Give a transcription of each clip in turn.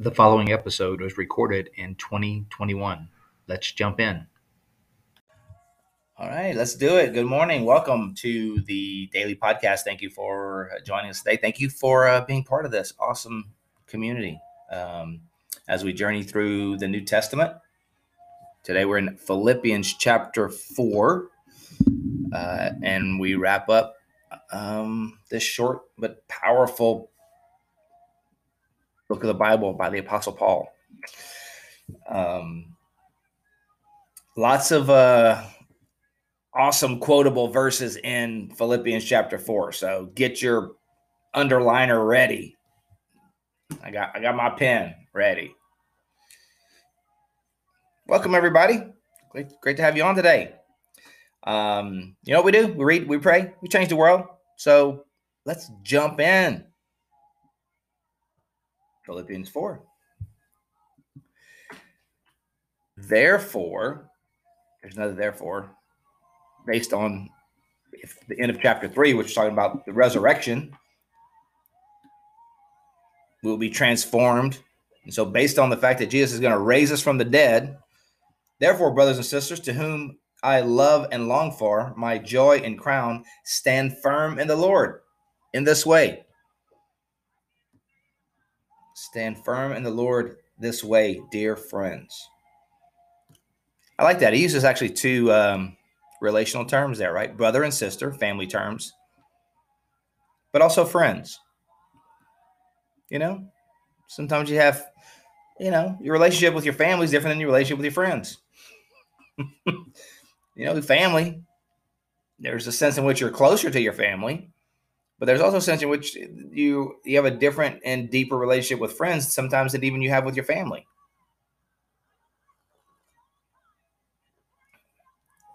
The following episode was recorded in 2021. Let's jump in. All right, let's do it. Good morning. Welcome to the daily podcast. Thank you for joining us today. Thank you for uh, being part of this awesome community um, as we journey through the New Testament. Today we're in Philippians chapter 4, uh, and we wrap up um, this short but powerful book of the Bible by the Apostle Paul. Um, lots of uh, awesome quotable verses in Philippians chapter four. So get your underliner ready. I got I got my pen ready. Welcome everybody. Great, great to have you on today. Um, you know what we do? We read, we pray, we change the world. So let's jump in. Philippians 4. Therefore, there's another therefore, based on the end of chapter 3, which is talking about the resurrection, we will be transformed. And so, based on the fact that Jesus is going to raise us from the dead, therefore, brothers and sisters, to whom I love and long for, my joy and crown, stand firm in the Lord in this way Stand firm in the Lord this way, dear friends. I like that. He uses actually two um, relational terms there, right? Brother and sister, family terms, but also friends. You know, sometimes you have, you know, your relationship with your family is different than your relationship with your friends. you know, family, there's a sense in which you're closer to your family, but there's also a sense in which you you have a different and deeper relationship with friends sometimes than even you have with your family.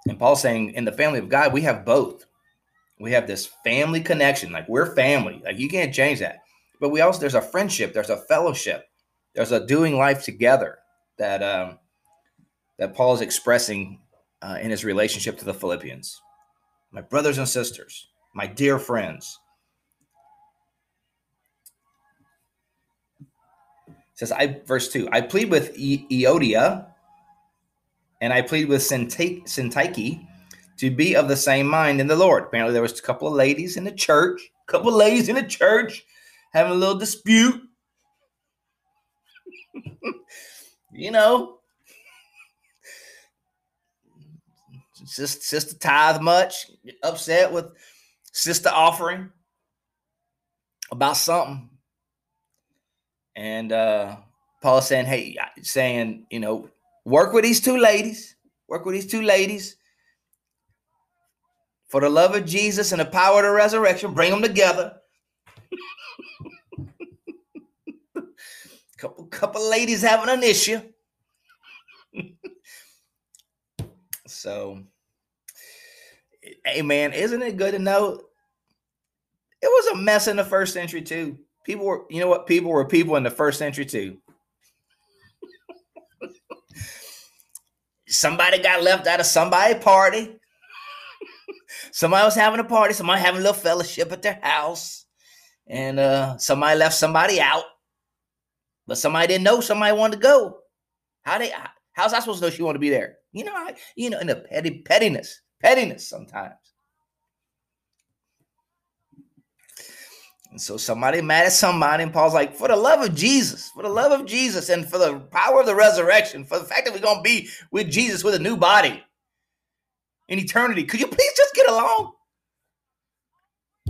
And Paul's saying in the family of God, we have both. We have this family connection, like we're family, like you can't change that. But we also there's a friendship, there's a fellowship, there's a doing life together that um, that Paul is expressing uh, in his relationship to the Philippians. My brothers and sisters, my dear friends, says I verse two. I plead with e- Euodia, and I plead with Syntyche to be of the same mind in the Lord. Apparently, there was a couple of ladies in the church, a couple of ladies in the church having a little dispute. you know, sister, sister tithe much, upset with sister offering about something. And uh, Paul saying, hey, saying, you know, work with these two ladies, work with these two ladies for the love of Jesus and the power of the resurrection, bring them together. couple couple ladies having an issue. so hey man, isn't it good to know it was a mess in the first century too? People were, you know what? People were people in the first century too. somebody got left out of somebody's party. somebody was having a party. Somebody having a little fellowship at their house, and uh, somebody left somebody out. But somebody didn't know somebody wanted to go. How they? How's I supposed to know she wanted to be there? You know, I, you know, in the petty pettiness, pettiness sometimes. And so somebody mad at somebody, and Paul's like, for the love of Jesus, for the love of Jesus, and for the power of the resurrection, for the fact that we're gonna be with Jesus with a new body in eternity, could you please just get along?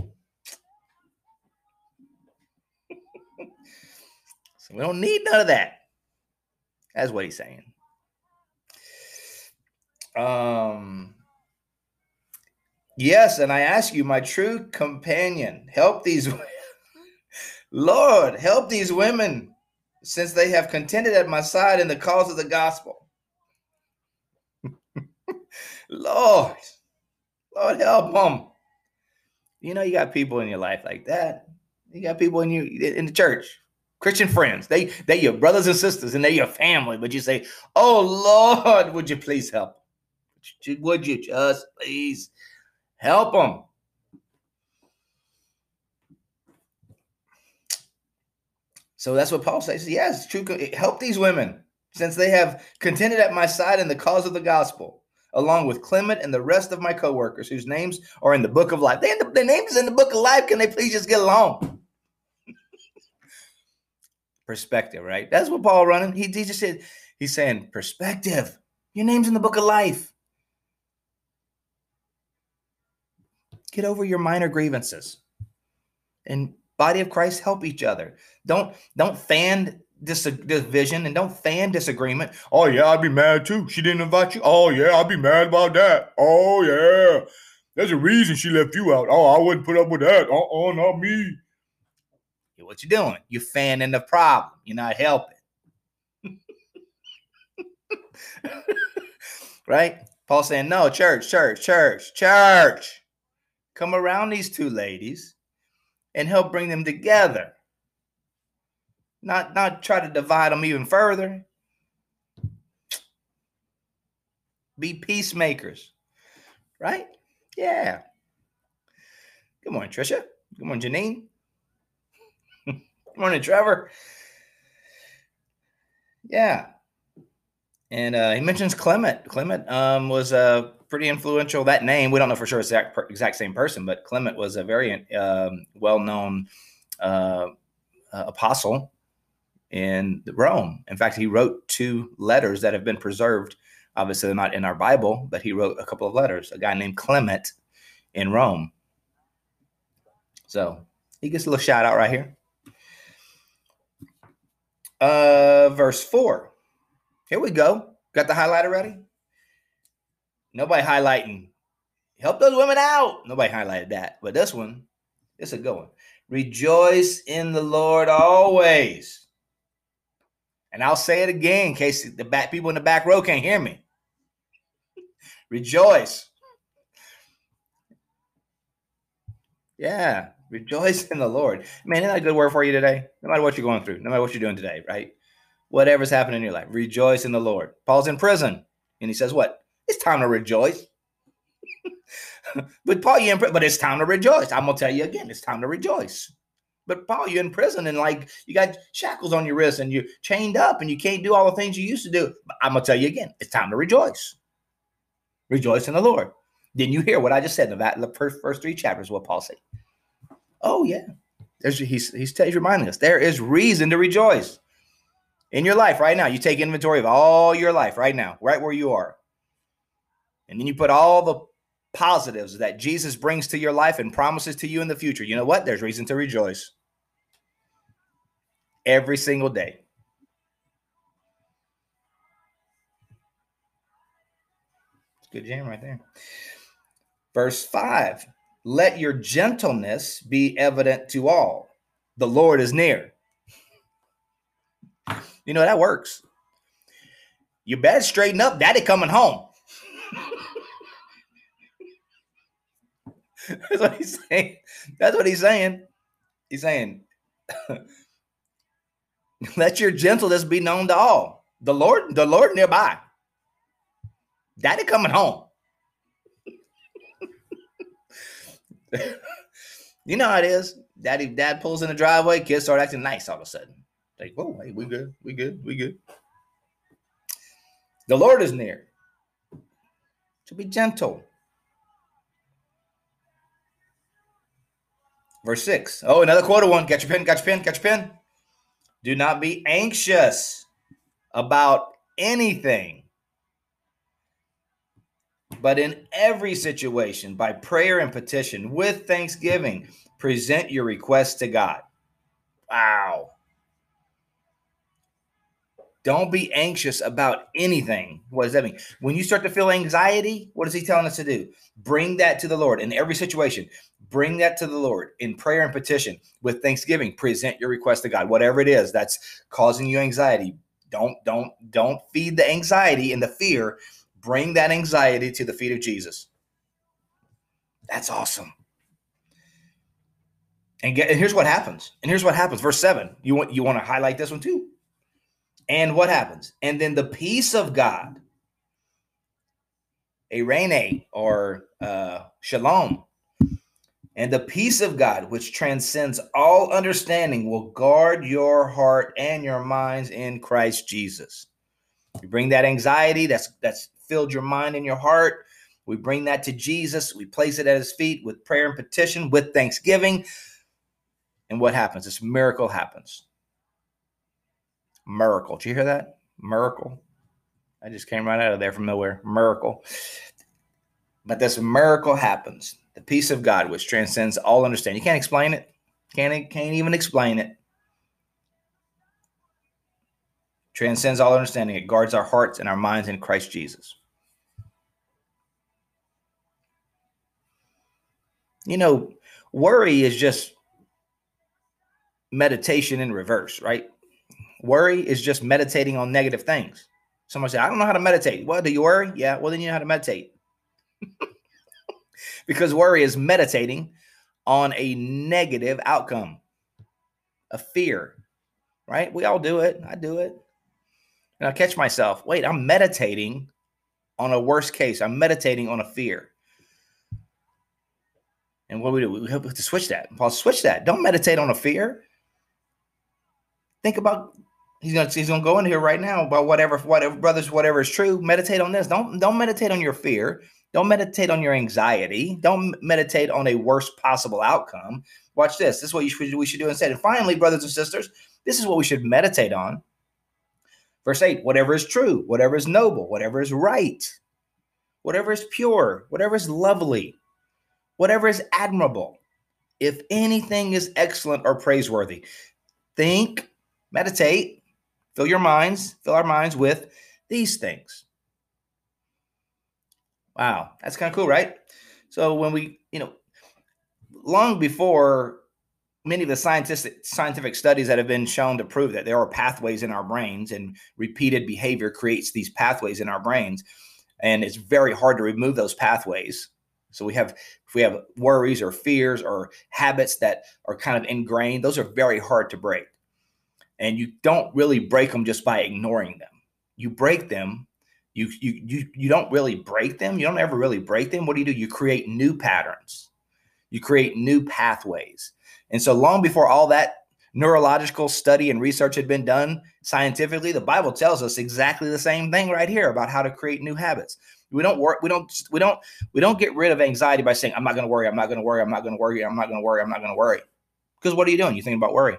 so we don't need none of that. That's what he's saying. Um Yes, and I ask you, my true companion, help these Lord, help these women since they have contended at my side in the cause of the gospel. Lord, Lord, help them. You know, you got people in your life like that. You got people in you in the church, Christian friends. They they your brothers and sisters, and they're your family. But you say, "Oh Lord, would you please help? Would you just please help them?" So that's what Paul says. Yes, true. Help these women since they have contended at my side in the cause of the gospel, along with Clement and the rest of my co-workers whose names are in the book of life. They the, their names in the book of life. Can they please just get along? perspective, right? That's what Paul running. He, he just said, he's saying perspective. Your name's in the book of life. Get over your minor grievances. And body of Christ, help each other. Don't don't fan dis- division and don't fan disagreement. Oh yeah, I'd be mad too. She didn't invite you. Oh yeah, I'd be mad about that. Oh yeah, there's a reason she left you out. Oh, I wouldn't put up with that. Uh-uh, not me. What you doing? You're fanning the problem. You're not helping. right? Paul saying, no, church, church, church, church. Come around these two ladies and help bring them together. Not, not try to divide them even further. Be peacemakers. Right? Yeah. Good morning, Trisha. Good morning, Janine. Good morning, Trevor. Yeah. And uh, he mentions Clement. Clement um, was a pretty influential. That name, we don't know for sure it's exact exact same person, but Clement was a very um, well known uh, uh, apostle in Rome. In fact, he wrote two letters that have been preserved. Obviously, they're not in our Bible, but he wrote a couple of letters. A guy named Clement in Rome. So he gets a little shout out right here. Uh, verse 4. Here we go. Got the highlighter ready? Nobody highlighting. Help those women out. Nobody highlighted that. But this one, it's a good one. Rejoice in the Lord always. And I'll say it again in case the back people in the back row can't hear me. Rejoice. Yeah. Rejoice in the Lord. Man, isn't that a good word for you today? No matter what you're going through, no matter what you're doing today, right? Whatever's happening in your life, rejoice in the Lord. Paul's in prison, and he says, What? It's time to rejoice. but Paul, you're in prison, but it's time to rejoice. I'm gonna tell you again, it's time to rejoice. But Paul, you're in prison and like you got shackles on your wrists and you're chained up and you can't do all the things you used to do. But I'm gonna tell you again, it's time to rejoice. Rejoice in the Lord. Didn't you hear what I just said in the first, first three chapters? What Paul said. Oh yeah, There's, he's he's he's reminding us there is reason to rejoice in your life right now. You take inventory of all your life right now, right where you are, and then you put all the positives that Jesus brings to your life and promises to you in the future. You know what? There's reason to rejoice every single day. It's good jam right there. Verse 5 let your gentleness be evident to all. The Lord is near. You know, that works. You better straighten up, daddy coming home. That's what he's saying. That's what he's saying. He's saying, let your gentleness be known to all. The Lord, the Lord nearby. Daddy coming home. you know how it is. Daddy, dad pulls in the driveway, kids start acting nice all of a sudden. Like, whoa, hey, we good, we good, we good. The Lord is near. To be gentle. Verse 6. Oh, another quote one. Get your pen, got your pen, got your pen. Do not be anxious about anything but in every situation, by prayer and petition, with thanksgiving, present your requests to God. Wow. Don't be anxious about anything. What does that mean? When you start to feel anxiety, what is he telling us to do? Bring that to the Lord in every situation. Bring that to the Lord in prayer and petition with thanksgiving. Present your request to God, whatever it is that's causing you anxiety. Don't don't don't feed the anxiety and the fear. Bring that anxiety to the feet of Jesus. That's awesome. And, get, and here's what happens. And here's what happens. Verse 7. You want you want to highlight this one too. And what happens? And then the peace of God, Eirene or uh, Shalom, and the peace of God, which transcends all understanding, will guard your heart and your minds in Christ Jesus. We bring that anxiety that's that's filled your mind and your heart. We bring that to Jesus. We place it at his feet with prayer and petition, with thanksgiving. And what happens? This miracle happens. Miracle. Did you hear that? Miracle. I just came right out of there from nowhere. Miracle. But this miracle happens. The peace of God, which transcends all understanding. You can't explain it. Can't, can't even explain it. Transcends all understanding. It guards our hearts and our minds in Christ Jesus. You know, worry is just meditation in reverse, right? Worry is just meditating on negative things. Someone said, I don't know how to meditate. Well, do you worry? Yeah. Well, then you know how to meditate. Because worry is meditating on a negative outcome, a fear, right? We all do it. I do it. And I catch myself, wait, I'm meditating on a worst case. I'm meditating on a fear. And what do we do? We have to switch that. Paul, switch that. Don't meditate on a fear. Think about he's gonna he's gonna go in here right now about whatever whatever brothers whatever is true. Meditate on this. Don't don't meditate on your fear. Don't meditate on your anxiety. Don't meditate on a worst possible outcome. Watch this. This is what you should, we should do instead. And finally, brothers and sisters, this is what we should meditate on. Verse 8 whatever is true, whatever is noble, whatever is right, whatever is pure, whatever is lovely, whatever is admirable, if anything is excellent or praiseworthy, think meditate, fill your minds, fill our minds with these things. Wow, that's kind of cool, right? So when we, you know, long before many of the scientific scientific studies that have been shown to prove that there are pathways in our brains and repeated behavior creates these pathways in our brains and it's very hard to remove those pathways so we have if we have worries or fears or habits that are kind of ingrained those are very hard to break and you don't really break them just by ignoring them. You break them. You you you you don't really break them. You don't ever really break them. What do you do? You create new patterns. You create new pathways. And so long before all that neurological study and research had been done scientifically, the Bible tells us exactly the same thing right here about how to create new habits. We don't work. We don't. We don't. We don't get rid of anxiety by saying, "I'm not going to worry. I'm not going to worry. I'm not going to worry. I'm not going to worry. I'm not going to worry." Because what are you doing? You think about worry.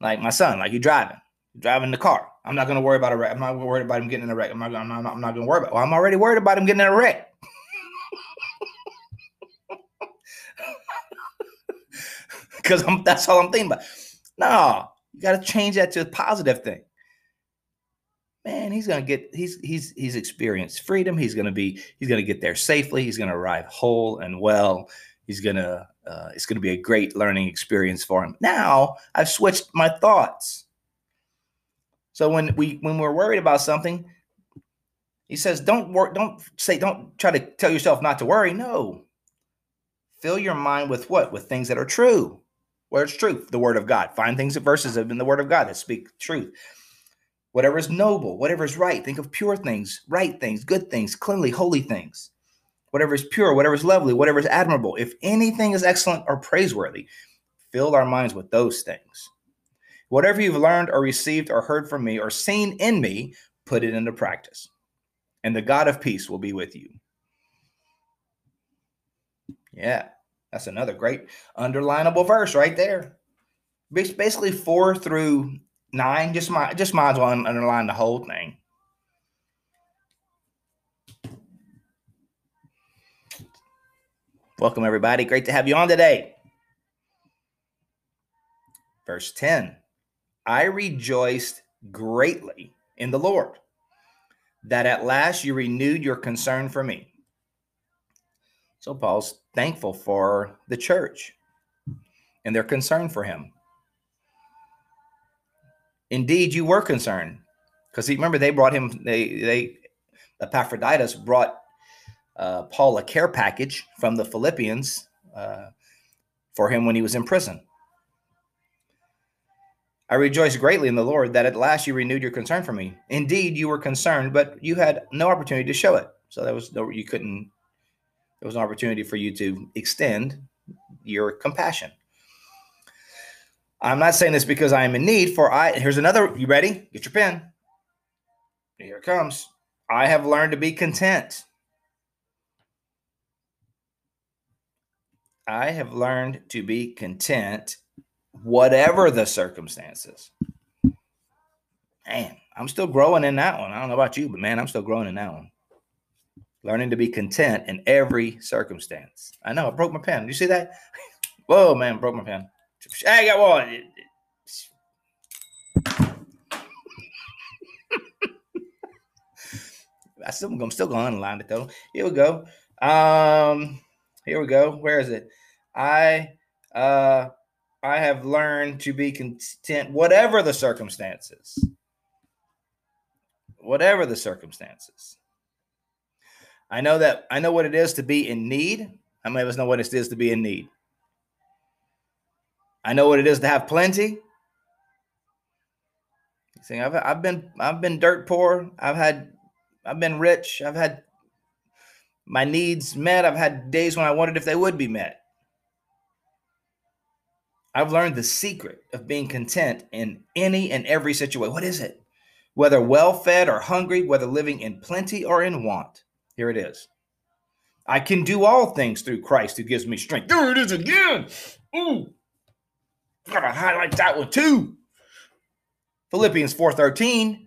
Like my son, like you driving, you're driving the car. I'm not gonna worry about a wreck. I'm not worried about him getting in a wreck. I'm not. I'm not, I'm not gonna worry about. Well, I'm already worried about him getting in a wreck. Because that's all I'm thinking about. No, you got to change that to a positive thing. Man, he's gonna get. He's he's he's experienced freedom. He's gonna be. He's gonna get there safely. He's gonna arrive whole and well. He's gonna uh, it's going to be a great learning experience for him. Now I've switched my thoughts. So when we when we're worried about something, he says, "Don't work. Don't say. Don't try to tell yourself not to worry. No. Fill your mind with what? With things that are true. Where it's truth, the word of God. Find things, that verses in the word of God that speak truth. Whatever is noble, whatever is right. Think of pure things, right things, good things, cleanly, holy things whatever is pure, whatever is lovely, whatever is admirable, if anything is excellent or praiseworthy, fill our minds with those things. Whatever you've learned or received or heard from me or seen in me, put it into practice. And the God of peace will be with you. Yeah, that's another great underlinable verse right there. Basically, four through nine. Just might just might as well underline the whole thing. Welcome, everybody. Great to have you on today. Verse 10 I rejoiced greatly in the Lord that at last you renewed your concern for me. So Paul's thankful for the church and their concern for him. Indeed, you were concerned because remember they brought him. They they Epaphroditus brought uh, Paul a care package from the Philippians uh, for him when he was in prison. I rejoice greatly in the Lord that at last you renewed your concern for me. Indeed, you were concerned, but you had no opportunity to show it. So there was no you couldn't. There was an opportunity for you to extend your compassion. I'm not saying this because I am in need, for I here's another. You ready? Get your pen. Here it comes. I have learned to be content. I have learned to be content, whatever the circumstances. Man, I'm still growing in that one. I don't know about you, but man, I'm still growing in that one. Learning to be content in every circumstance. I know I broke my pen. You see that? Whoa, man, broke my pen. Hey, I got one. I still, I'm still going to underline it though. Here we go. Um, here we go. Where is it? I uh I have learned to be content, whatever the circumstances. Whatever the circumstances. I know that I know what it is to be in need. How many of us know what it is to be in need? I know what it is to have plenty. Saying I've I've been I've been dirt poor. I've had I've been rich. I've had my needs met. I've had days when I wondered if they would be met. I've learned the secret of being content in any and every situation. What is it? Whether well fed or hungry, whether living in plenty or in want. Here it is. I can do all things through Christ who gives me strength. There it is again. Ooh. Gotta highlight that one too. Philippians 4:13.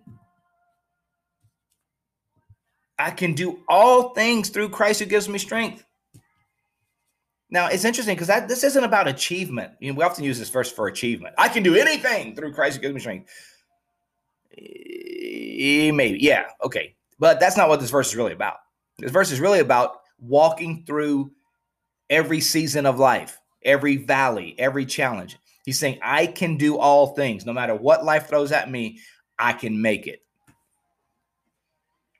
I can do all things through Christ who gives me strength. Now it's interesting because that this isn't about achievement. You know, we often use this verse for achievement. I can do anything through Christ who gives me strength. Eh, maybe, yeah, okay, but that's not what this verse is really about. This verse is really about walking through every season of life, every valley, every challenge. He's saying, I can do all things, no matter what life throws at me, I can make it.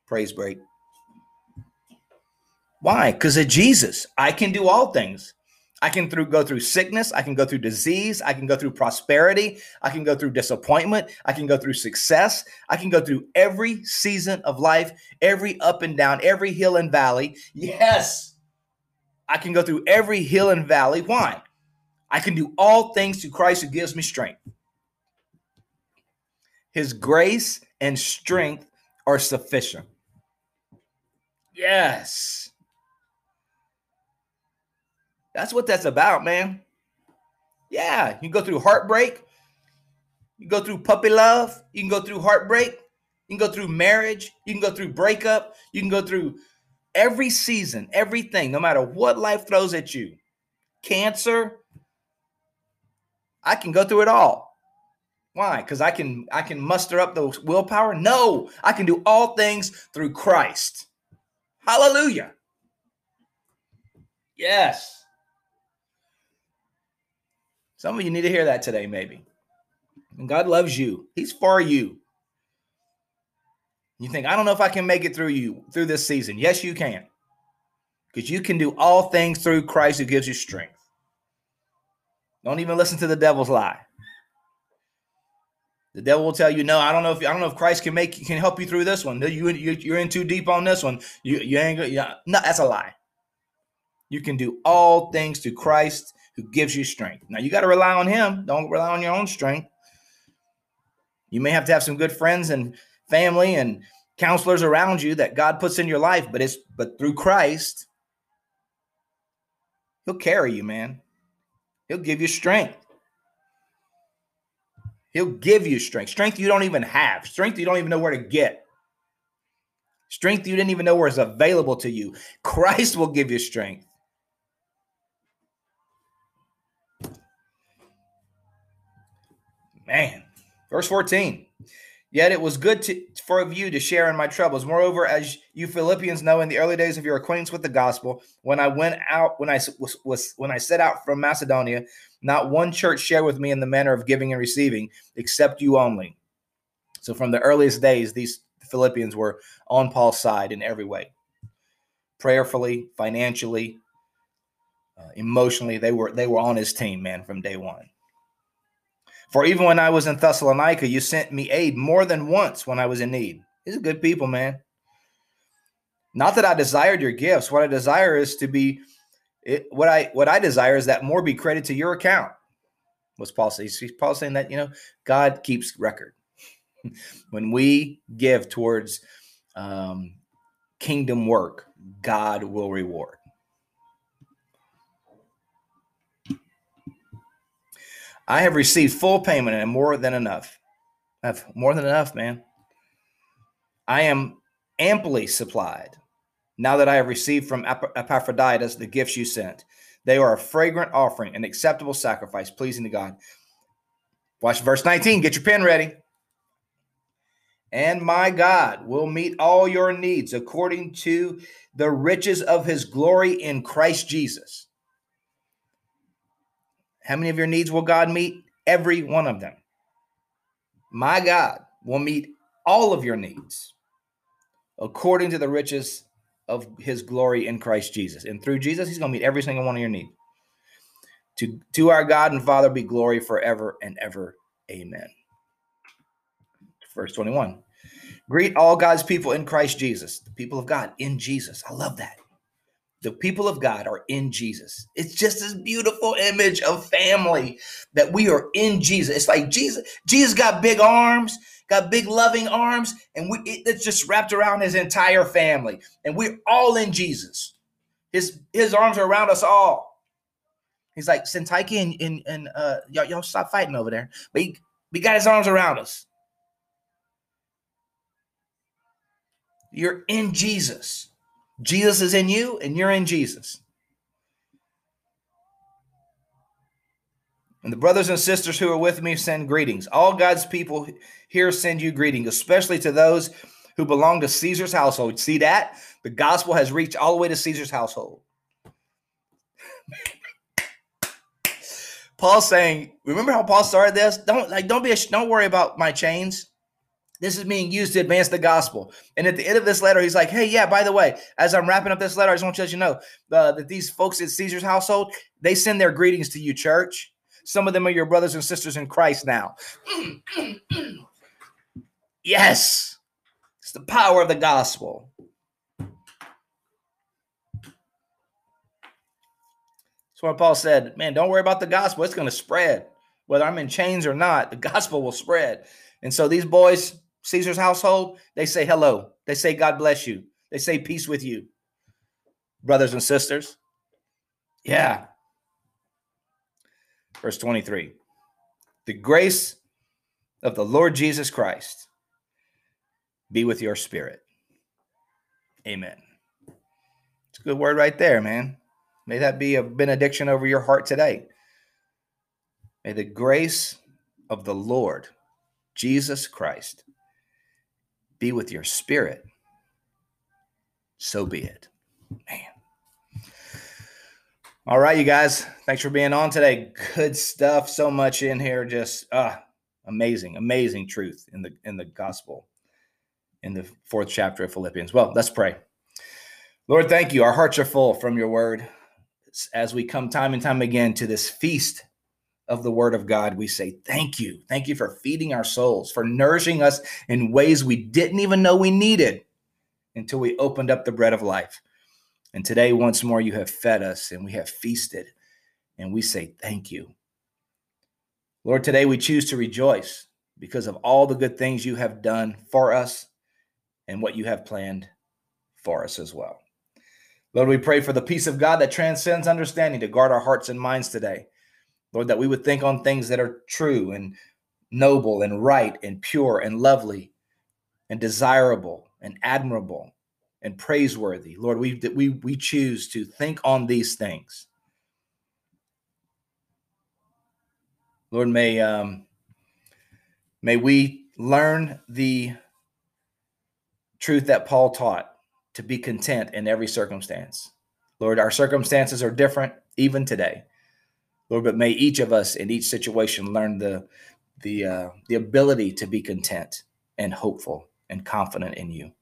Praise break. Why? Because of Jesus. I can do all things. I can through go through sickness, I can go through disease, I can go through prosperity, I can go through disappointment, I can go through success, I can go through every season of life, every up and down, every hill and valley. Yes. I can go through every hill and valley. Why? I can do all things through Christ who gives me strength. His grace and strength are sufficient. Yes. That's what that's about, man. Yeah, you go through heartbreak. You go through puppy love. You can go through heartbreak. You can go through marriage. You can go through breakup. You can go through every season, everything, no matter what life throws at you. Cancer. I can go through it all. Why? Because I can I can muster up the willpower? No, I can do all things through Christ. Hallelujah. Yes. Some of you need to hear that today, maybe. And God loves you. He's for you. You think, I don't know if I can make it through you through this season. Yes, you can. Because you can do all things through Christ who gives you strength. Don't even listen to the devil's lie. The devil will tell you, "No, I don't know if I don't know if Christ can make can help you through this one. You, you you're in too deep on this one. You you ain't. Yeah, no, that's a lie. You can do all things through Christ who gives you strength. Now you got to rely on him. Don't rely on your own strength. You may have to have some good friends and family and counselors around you that God puts in your life, but it's but through Christ, he'll carry you, man. He'll give you strength. He'll give you strength. Strength you don't even have. Strength you don't even know where to get. Strength you didn't even know is available to you. Christ will give you strength. Man, verse 14. Yet it was good to, for you to share in my troubles. Moreover, as you Philippians know, in the early days of your acquaintance with the gospel, when I went out, when I was, was when I set out from Macedonia, not one church shared with me in the manner of giving and receiving, except you only. So from the earliest days, these Philippians were on Paul's side in every way, prayerfully, financially, uh, emotionally. They were they were on his team, man, from day one. For even when I was in Thessalonica, you sent me aid more than once when I was in need. These are good people, man. Not that I desired your gifts. What I desire is to be it, what I what I desire is that more be credited to your account. Was Paul saying? Paul saying that you know God keeps record. when we give towards um, kingdom work, God will reward. I have received full payment and more than enough. I have more than enough, man. I am amply supplied now that I have received from Epaphroditus the gifts you sent. They are a fragrant offering, an acceptable sacrifice, pleasing to God. Watch verse 19. Get your pen ready. And my God will meet all your needs according to the riches of his glory in Christ Jesus. How many of your needs will God meet? Every one of them. My God will meet all of your needs according to the riches of his glory in Christ Jesus. And through Jesus, he's going to meet every single one of your needs. To, to our God and Father be glory forever and ever. Amen. Verse 21. Greet all God's people in Christ Jesus, the people of God in Jesus. I love that the people of God are in Jesus. It's just this beautiful image of family that we are in Jesus. It's like Jesus, Jesus got big arms, got big loving arms, and we it, it's just wrapped around his entire family. And we're all in Jesus. His his arms are around us all. He's like, Syntyche and, and, and uh, y'all, y'all stop fighting over there. But he, he got his arms around us. You're in Jesus. Jesus is in you and you're in Jesus. And the brothers and sisters who are with me send greetings. All God's people here send you greetings, especially to those who belong to Caesar's household. See that? The gospel has reached all the way to Caesar's household. Paul's saying, remember how Paul started this? Don't like don't be a, don't worry about my chains. This is being used to advance the gospel. And at the end of this letter, he's like, hey, yeah, by the way, as I'm wrapping up this letter, I just want to let you know uh, that these folks at Caesar's household, they send their greetings to you, church. Some of them are your brothers and sisters in Christ now. yes, it's the power of the gospel. That's why Paul said, man, don't worry about the gospel. It's going to spread. Whether I'm in chains or not, the gospel will spread. And so these boys, Caesar's household, they say hello. They say God bless you. They say peace with you. Brothers and sisters. Yeah. Verse 23. The grace of the Lord Jesus Christ be with your spirit. Amen. It's a good word right there, man. May that be a benediction over your heart today. May the grace of the Lord Jesus Christ be with your spirit, so be it. Man. All right, you guys. Thanks for being on today. Good stuff. So much in here. Just ah, amazing, amazing truth in the in the gospel in the fourth chapter of Philippians. Well, let's pray. Lord, thank you. Our hearts are full from your word. As we come time and time again to this feast of the word of God, we say thank you. Thank you for feeding our souls, for nourishing us in ways we didn't even know we needed until we opened up the bread of life. And today, once more, you have fed us and we have feasted, and we say thank you. Lord, today we choose to rejoice because of all the good things you have done for us and what you have planned for us as well. Lord, we pray for the peace of God that transcends understanding to guard our hearts and minds today. Lord, that we would think on things that are true and noble and right and pure and lovely and desirable and admirable and praiseworthy. Lord, we, we, we choose to think on these things. Lord, may, um, may we learn the truth that Paul taught to be content in every circumstance. Lord, our circumstances are different even today. Lord, but may each of us in each situation learn the the uh, the ability to be content and hopeful and confident in you.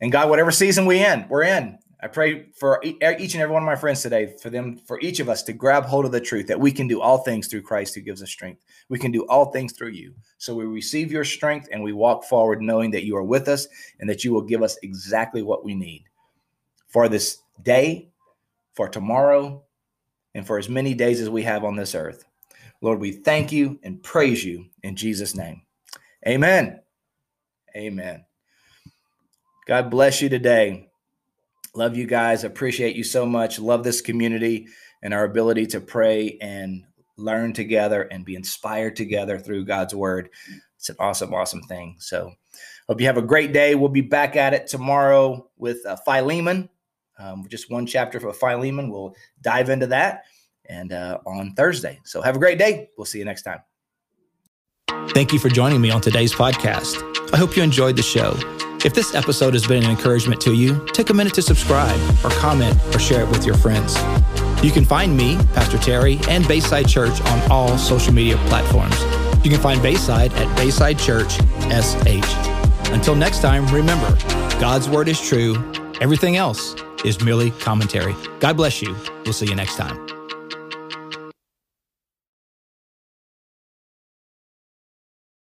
And God, whatever season we in, we're in. I pray for each and every one of my friends today, for them, for each of us to grab hold of the truth that we can do all things through Christ who gives us strength. We can do all things through you. So we receive your strength and we walk forward knowing that you are with us and that you will give us exactly what we need for this day, for tomorrow, and for as many days as we have on this earth. Lord, we thank you and praise you in Jesus' name. Amen. Amen. God bless you today. Love you guys. Appreciate you so much. Love this community and our ability to pray and learn together and be inspired together through God's word. It's an awesome, awesome thing. So, hope you have a great day. We'll be back at it tomorrow with uh, Philemon. Um, just one chapter for Philemon. We'll dive into that and uh, on Thursday. So, have a great day. We'll see you next time. Thank you for joining me on today's podcast. I hope you enjoyed the show. If this episode has been an encouragement to you, take a minute to subscribe or comment or share it with your friends. You can find me, Pastor Terry, and Bayside Church on all social media platforms. You can find Bayside at Bayside Church SH. Until next time, remember God's word is true, everything else is merely commentary. God bless you. We'll see you next time.